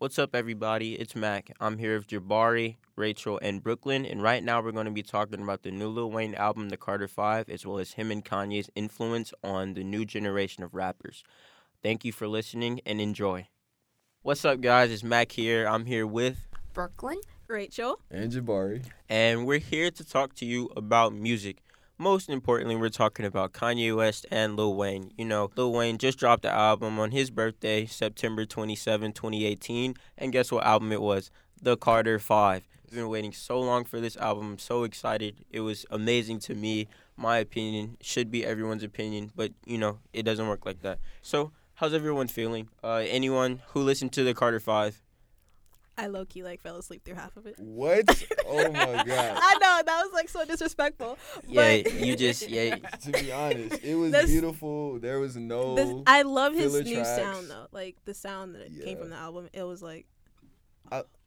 What's up, everybody? It's Mac. I'm here with Jabari, Rachel, and Brooklyn, and right now we're going to be talking about the new Lil Wayne album, The Carter Five, as well as him and Kanye's influence on the new generation of rappers. Thank you for listening and enjoy. What's up, guys? It's Mac here. I'm here with, Brooklyn. Rachel. And Jabari. and we're here to talk to you about music. Most importantly, we're talking about Kanye West and Lil Wayne. You know, Lil Wayne just dropped the album on his birthday, September 27, 2018. And guess what album it was? The Carter 5. I've been waiting so long for this album. I'm so excited. It was amazing to me. My opinion should be everyone's opinion, but you know, it doesn't work like that. So, how's everyone feeling? Uh, anyone who listened to the Carter 5? I low key like fell asleep through half of it. What? Oh my god. I know that was like so disrespectful. Yeah, but you just yeah. to be honest, it was This- beautiful. There was no. this, I love his new tracks. sound though. Like the sound that came from the album. It was like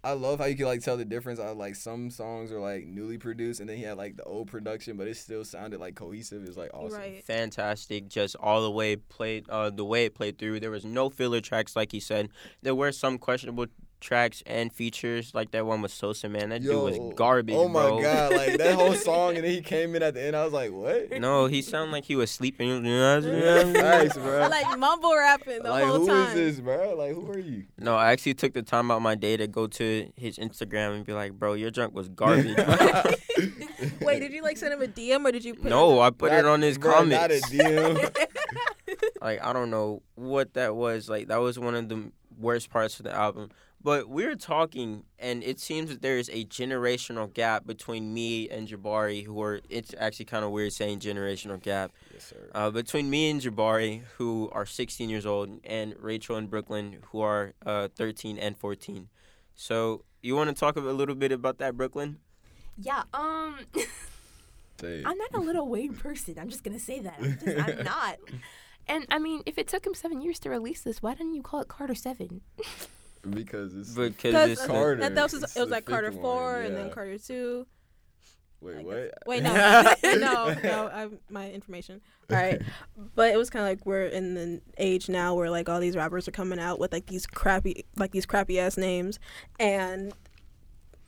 I love how you can like tell the difference. I like some songs are like newly produced, and then he had like the old production, but it still sounded like cohesive. It was like awesome. right. fantastic just all the way played uh the way it played through there was no filler tracks like he said there were some questionable tracks and features like that one with Sosa man that dude was garbage Oh my bro. god, like that whole song, and then he came in at the end. I was like, what? no he sounded like he was sleeping Thanks, bro. like mumble rapping the like whole who is time. this, bro? Like who are you? no I actually took the time out my day to go to his Instagram and be like bro your drunk was garbage Wait, did you like send him a DM or did you put no it I put it on his bro, comments Not a DM. like I don't know what that was. Like that was one of the worst parts of the album. But we're talking, and it seems that there is a generational gap between me and Jabari, who are. It's actually kind of weird saying generational gap. yes, sir. Uh, between me and Jabari, who are 16 years old, and Rachel and Brooklyn, who are uh, 13 and 14. So you want to talk a little bit about that, Brooklyn? Yeah, um, I'm not a little Wayne person. I'm just gonna say that. I'm, just, I'm not. And I mean, if it took him seven years to release this, why didn't you call it Carter Seven? because it's Because it's Carter. that, that was it was like Carter four one, and then. Carter two. Wait, what? Wait, no, no, no. I, my information. All right, but it was kind of like we're in the age now where like all these rappers are coming out with like these crappy, like these crappy ass names, and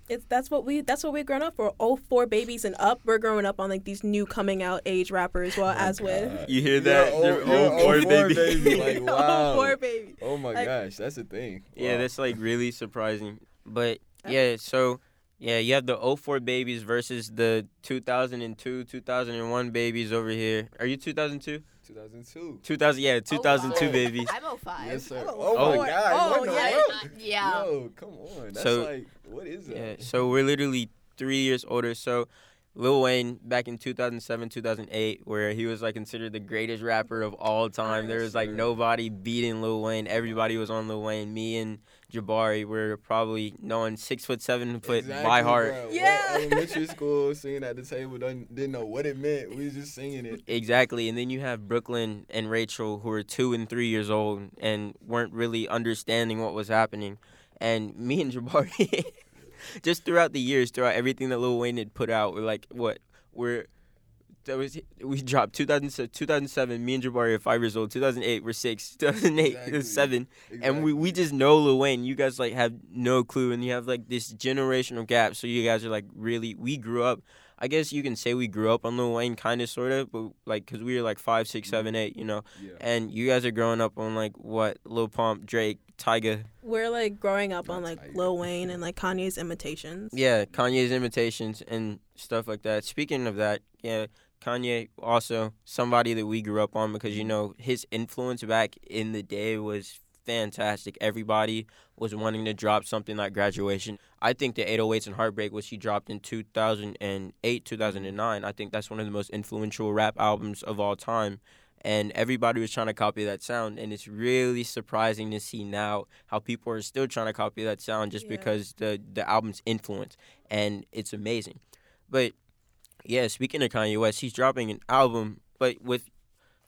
it's that's what we that's what we're growing up for. Oh, four babies and up. We're growing up on like these new coming out age rappers. Well, oh as with You hear You're that? Oh, old- You're you're old 04 baby. baby. Like, oh, wow. four baby. Oh my Like- gosh, that's a thing. Yeah, that's like really surprising. But yeah, so yeah, you have the 04 babies versus the 2002, 2001 babies over here. Are you 2002? 2002. 2000, yeah, 2002 wow. babies. I'm 05. Yes, sir. Oh, Oh, oh, my God. oh, what the yeah. hell? yeah. Yo, come on. That's So- like, what is that? Yeah, so we're literally three years older. So Lil Wayne back in 2007, 2008, where he was like considered the greatest rapper of all time. There was like nobody beating Lil Wayne. Everybody was on Lil Wayne. Me and Jabari were probably knowing six foot, seven foot Exactly, by heart. bro. What Yeah. elementary school singing at the table didn't, didn't know what it meant. We was just singing it. Exactly, and then you have Brooklyn and Rachel who are two and three years old and weren't really understanding what was happening, and me and Jabari, just throughout the years, throughout everything that Lil Wayne had put out, we're like, what we're. That was we dropped 2007, 2007. Me and Jabari are five years old. 2008, we're six. 2008, Exactly. seven. And we, we just know Lil Wayne. You guys like have no clue, and you have like this generational gap. So you guys are like really. We grew up. I guess you can say we grew up on Lil Wayne, kind of, sort of, but like because we were like five, six, seven, mm-hmm. eight, you know. Yeah. And you guys are growing up on like what Lil Pump, Drake, Tyga. We're like growing up on like tight. Lil Wayne and like Kanye's imitations. Yeah, Kanye's imitations and stuff like that. Speaking of that, yeah, Kanye also somebody that we grew up on because you know his influence back in the day was fantastic. Everybody was wanting to drop something like Graduation. I think the 808s and Heartbreak, which he dropped in 2008, 2009, I think that's one of the most influential rap albums of all time. And everybody was trying to copy that sound, and it's really surprising to see now how people are still trying to copy that sound just Yeah. because the the album's influence, and it's amazing. But yeah, speaking of Kanye West, he's dropping an album, but with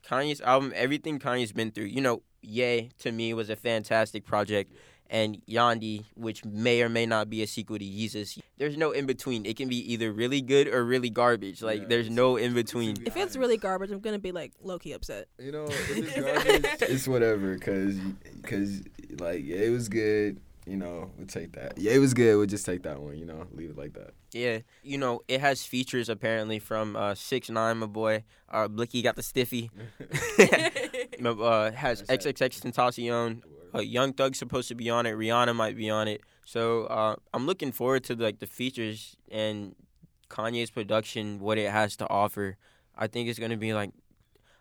Kanye's album, everything Kanye's been through, you know, Yay to me was a fantastic project, and Yandhi, which may or may not be a sequel to Yeezus. There's no in between. It can be either really good or really garbage. Like Yeah, there's no in between. If it's really garbage, I'm gonna be like low key upset. You know, if it's garbage, it's whatever. Cause, cause, like, yeah, it was good. you know, we'll take that. Yeah, it was good. We'll just take that one. You know, leave it like that. Yeah, you know, it has features apparently from uh, six nine, my boy. Uh, Blicky got the stiffy. uh, has. XXXTentacion. Uh, Young Thug's supposed to be on it. Rihanna might be on it. So uh, I'm looking forward to like the features and Kanye's production, what it has to offer. I think it's gonna be like,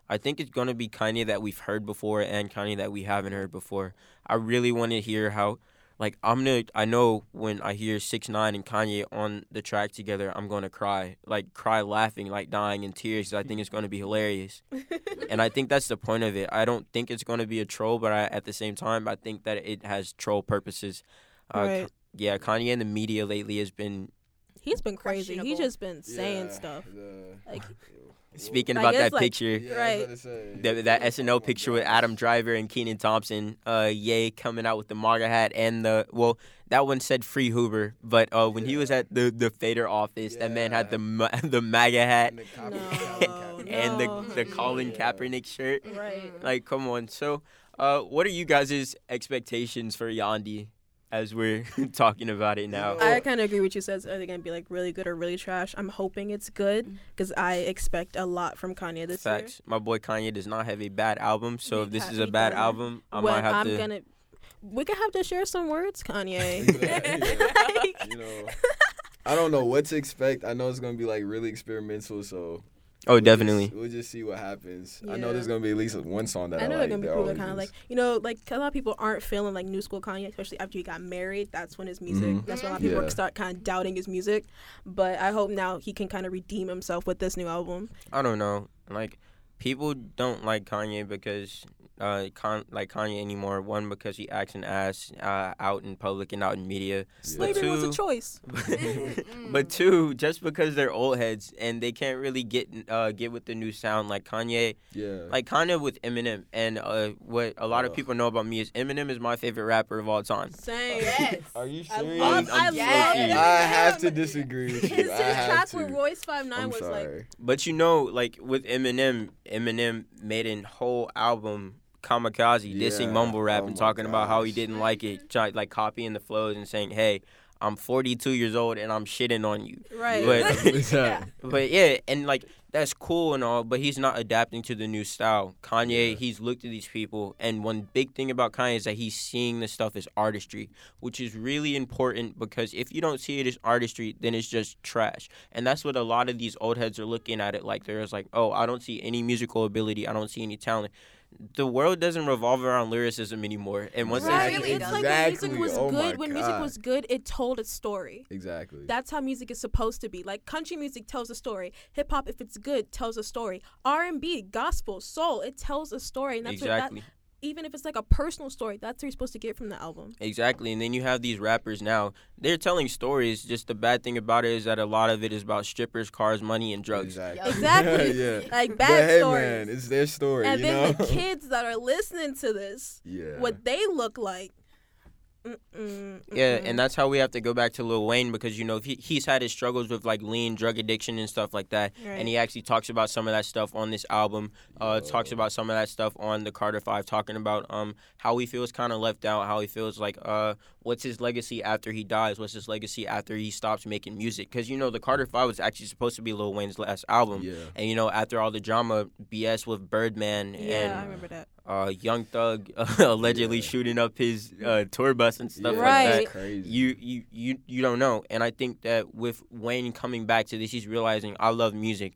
I think it's gonna be Kanye that we've heard before and Kanye that we haven't heard before. I really want to hear how, like I'm gonna. I know when I hear Six Nine and Kanye on the track together, I'm gonna cry, like cry laughing, like dying in tears. 'cause I think it's gonna be hilarious and I think that's the point of it. I don't think it's going to be a troll, but I, at the same time, I think that it has troll purposes. Uh, Right. Ka- yeah, Kanye in the media lately has been He's been crazy. He's just been saying stuff. Like, speaking about that like- picture. Right. The, that SNL picture with Adam Driver and Kenan Thompson, uh, Ye coming out with the MAGA hat and the well, that one said "Free Hoover," but uh, when he was at the the Fader office, that man had the the MAGA hat and the no. the Colin Yeah. Kaepernick shirt. right. Like, come on. So, uh, what are you guys' expectations for Yandhi as we're talking about it now? I kind of agree with you. Says are they gonna be like really good or really trash? I'm hoping it's good because I expect a lot from Kanye this Facts. My boy Kanye does not have a bad album, so if this is a bad album, I year. might When have I'm to. gonna, we could have to share some words, Kanye. Yeah. you know, I don't know what to expect. I know it's gonna be like really experimental, so Oh, we'll definitely. Just, we'll just see what happens. I know there's gonna be at least one song that I, I know like. they're gonna be There people that kind of like you know like 'cause a lot of people aren't feeling like new school Kanye, especially after he got married. That's when his music. Mhm. That's when a lot of people Yeah. start kind of doubting his music. But I hope now he can kind of redeem himself with this new album. I don't know. Like, people don't like Kanye because. Uh, con- like Kanye anymore. One because he acts an ass uh, out in public and out in media. Slavery was a choice. but two, just because they're old heads and they can't really get uh, get with the new sound. Like Kanye, yeah, like kind of with Eminem, and uh, what a lot of people know about me is Eminem is my favorite rapper of all time. Same. Yes. Are you I love. I I'm Yes. love. serious. I have to disagree with His, you. his I track to. with Royce Five Nine I'm was like. But you know, like with Eminem, Eminem made a whole album Kamikaze dissing Yeah. mumble rap Oh and my talking about how he didn't like it, try, like copying the flows and saying, "Hey, I'm 42 years old and I'm shitting on you." right. But- Exactly. But yeah, and like that's cool and all, but he's not adapting to the new style. Kanye, Yeah. he's looked at these people, and one big thing about Kanye is that he's seeing the stuff as artistry, which is really important because if you don't see it as artistry, then it's just trash. And that's what a lot of these old heads are looking at it like. They're just like, oh, I don't see any musical ability, I don't see any talent. The world doesn't revolve around lyricism anymore, and once right. they it's does. like when music was Oh good. When music was good, it told a story. exactly. That's how music is supposed to be. Like country music tells a story. Hip hop, if it's good, tells a story. R and B, gospel, soul, it tells a story. And that's exactly. what that, even if it's like a personal story, that's what you're supposed to get from the album. Exactly, and then you have these rappers now. They're telling stories. Just the bad thing about it is that a lot of it is about strippers, cars, money, and drugs. Exactly. Exactly. yeah. Like But bad hey, stories. man, it's their story. and you then know? the kids that are listening to this, yeah. what they look like. Mm-mm, Yeah, and that's how we have to go back to Lil Wayne because you know he, he's had his struggles with like lean, drug addiction, and stuff like that. Right. And he actually talks about some of that stuff on this album. Uh, talks about some of that stuff on the Carter Five, talking about um how he feels kind of left out, how he feels like uh what's his legacy after he dies, what's his legacy after he stops making music. Because you know the Carter Five was actually supposed to be Lil Wayne's last album. yeah. And you know, after all the drama BS with Birdman yeah, I remember that. Uh, Young Thug allegedly Yeah. shooting up his uh, tour bus and stuff yeah, like that, Right. that's Crazy. you, you you you don't know. And I think that with Wayne coming back to this, he's realizing I love music.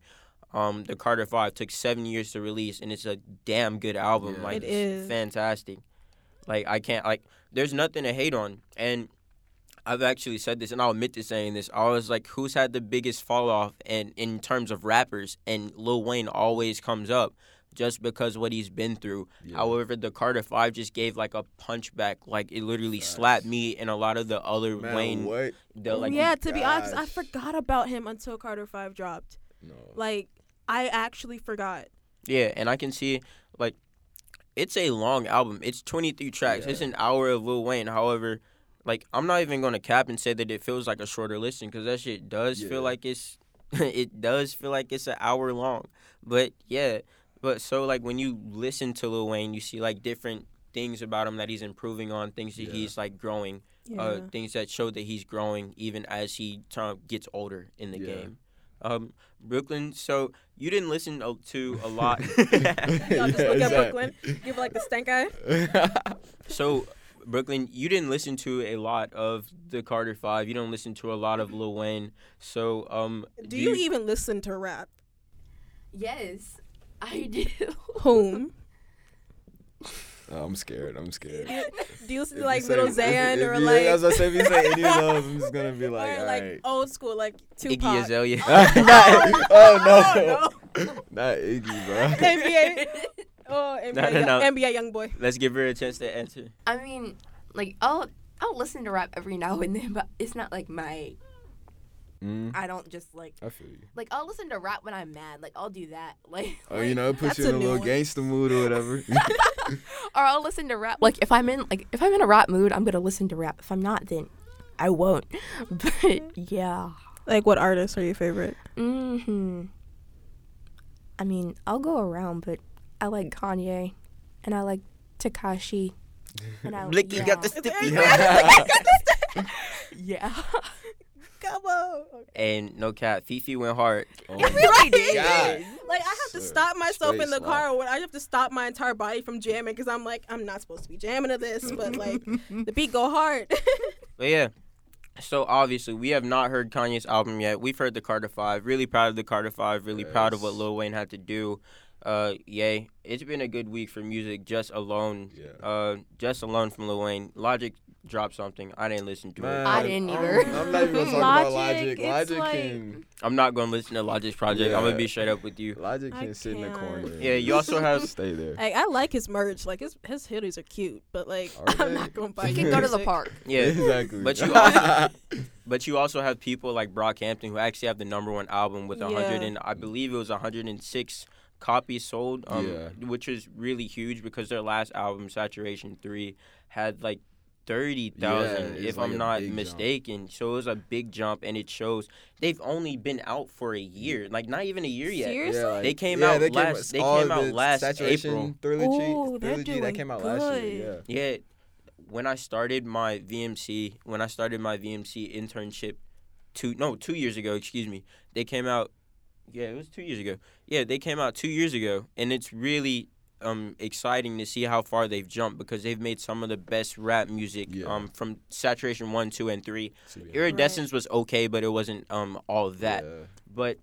Um, the Carter Five took seven years to release, and it's a damn good album. Yeah. Like It it's is. fantastic. Like I can't like. There's nothing to hate on, and I've actually said this, and I'll admit to saying this. I was like, who's had the biggest fall off, and in terms of rappers, and Lil Wayne always comes up, just because what he's been through. Yeah. However, the Carter Five just gave like a punch back, like it literally Facts. slapped me and a lot of the other Man, Wayne. what? The, like, yeah, to be honest, I forgot about him until Carter Five dropped. No. Like, I actually forgot. Yeah, and I can see like it's a long album. It's 23 tracks. It's an hour of Lil Wayne. However, like I'm not even gonna cap and say that it feels like a shorter listen because that shit does Yeah. feel like it's it does feel like it's an hour long. But yeah, but so like when you listen to Lil Wayne, you see like different things about him that he's improving on, things that Yeah. he's like growing, uh, things that show that he's growing even as he uh, gets older in the Yeah. game. Um, Brooklyn, so you didn't listen to- to a lot. Y'all just look at Brooklyn, give like the stank eye. So, Brooklyn, you didn't listen to a lot of the Carter Five. You don't listen to a lot of Lil Wayne. So, um, Do you even listen to rap? Yes, I do. Whom? Oh, I'm scared. I'm scared. Do you listen to like say- Little if- Xan if or you- like, As I said, if you say any of those, I'm just gonna be like, or all like right. old school, like Iggy Tupac? Azalea? Not- oh Oh, no, oh, not Iggy, bro. NBA. Oh, NBA, No, no, young- no. NBA young boy. Let's give her a chance to answer. I mean, like I'll I'll listen to rap every now and then, but it's not like my. Mm, I don't just like I feel you. like I'll listen to rap when I'm mad. Like I'll do that. Like Oh, you know, it puts you in a a little one. gangster mood or whatever. or I'll listen to rap. Like if I'm in like if I'm in a rap mood, I'm gonna listen to rap. If I'm not, then I won't. But yeah. Like, what artists are your favorite? Hmm. I mean, I'll go around, but I like Kanye, and I like Tekashi, and I Blicky yeah. got the stiffy. yeah. Come on. and no cap, FEFE went hard. Oh It really did. God. Like I have to stop myself straight in the slap. car. When I have to stop my entire body from jamming because I'm like, I'm not supposed to be jamming to this, but like the beat go hard. But yeah. So obviously we have not heard Kanye's album yet. We've heard the Carter Five. Really proud of the Carter Five. Really proud of what Lil Wayne had to do. Uh, yay! It's been a good week for music just alone. Yeah. Uh, just alone from Lil Wayne. Logic dropped something. I didn't listen to Man, it. I didn't I'm- I'm, not even gonna talk about Logic, Logic. like- can I'm not gonna listen to Logic's project. I'm gonna be straight up with you. Logic I can sit in the corner. Yeah, you also have- stay there. like I like his merch. Like his his hoodies are cute, but like I'm not gonna buy. You his can go to the park. Yeah. exactly. But you also, but you also have people like Brockhampton who actually have the number one album with a Yeah. hundred and I believe it was 106 copies sold, um, Yeah. which is really huge because their last album, Saturation Three, had like thirty thousand, Yeah, if like I'm not big jump. mistaken. So it was a big jump, and it shows they've only been out for a year, like not even a year yet. Seriously? Yeah, like- They came yeah, out they last- they came out last Saturation April. Trilogy, Ooh, they're trilogy doing that came out last year. good. Yeah. Yeah, when I started my VMC, when I started my VMC internship, two no two years ago, excuse me, they came out. Yeah, it was two years ago. Yeah, they came out two years ago, and it's really um exciting to see how far they've jumped because they've made some of the best rap music Yeah. um from Saturation one, two, and three. So, yeah. Iridescence was okay, but it wasn't um all of that Yeah. but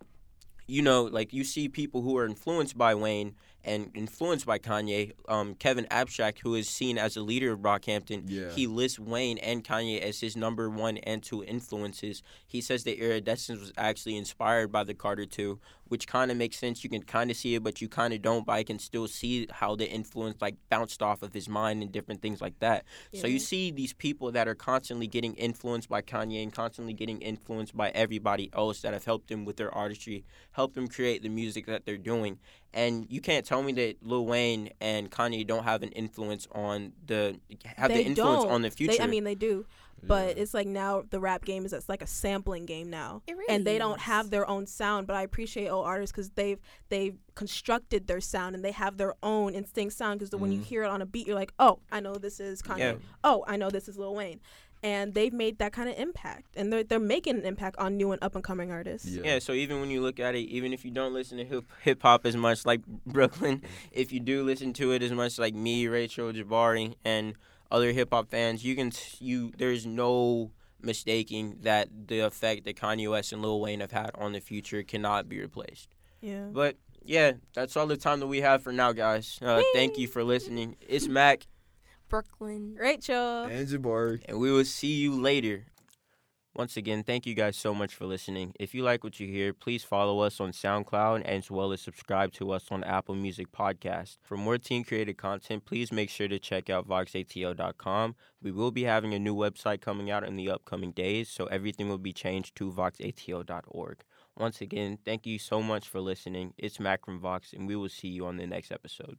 you know, like you see people who are influenced by Wayne and influenced by Kanye. Um, Kevin Abstract, who is seen as a leader of Brockhampton, Yeah. he lists Wayne and Kanye as his number one and two influences. He says that Iridescence was actually inspired by the Carter Two, which kind of makes sense. You can kind of see it, but you kind of don't. But I can still see how the influence like bounced off of his mind and different things like that. So you see these people that are constantly getting influenced by Kanye and constantly getting influenced by everybody else that have helped them with their artistry, helped them create the music that they're doing. And you can't tell me that Lil Wayne and Kanye don't have an influence on the have They the influence don't. on the future. They, I mean, they do, but Yeah. it's like now the rap game is it's like a sampling game now, It really and they don't have their own sound. But I appreciate old artists because they've they've constructed their sound and they have their own instinct sound. Because when you Mhm. hear it on a beat, you're like, oh, I know this is Kanye. Yeah. Oh, I know this is Lil Wayne. And they've made that kind of impact, and they're they're making an impact on new and up and coming artists. Yeah. Yeah, so even when you look at it, even if you don't listen to hip hip hop as much like Brooklyn, if you do listen to it as much like me, Rachel, Jabari, and other hip hop fans, you can you there's no mistaking that the effect that Kanye West and Lil Wayne have had on the future cannot be replaced. Yeah. But yeah, that's all the time that we have for now, guys. Uh, thank you for listening. It's Mac, Brooklyn. Rachel. And Jabari. and we will see you later. Once again, thank you guys so much for listening. If you like what you hear, please follow us on SoundCloud as well as subscribe to us on Apple Music Podcast. For more teen created content, please make sure to check out voxato.com. We will be having a new website coming out in the upcoming days, so everything will be changed to voxato.org. Once again, thank you so much for listening. It's Mac from Vox, and we will see you on the next episode.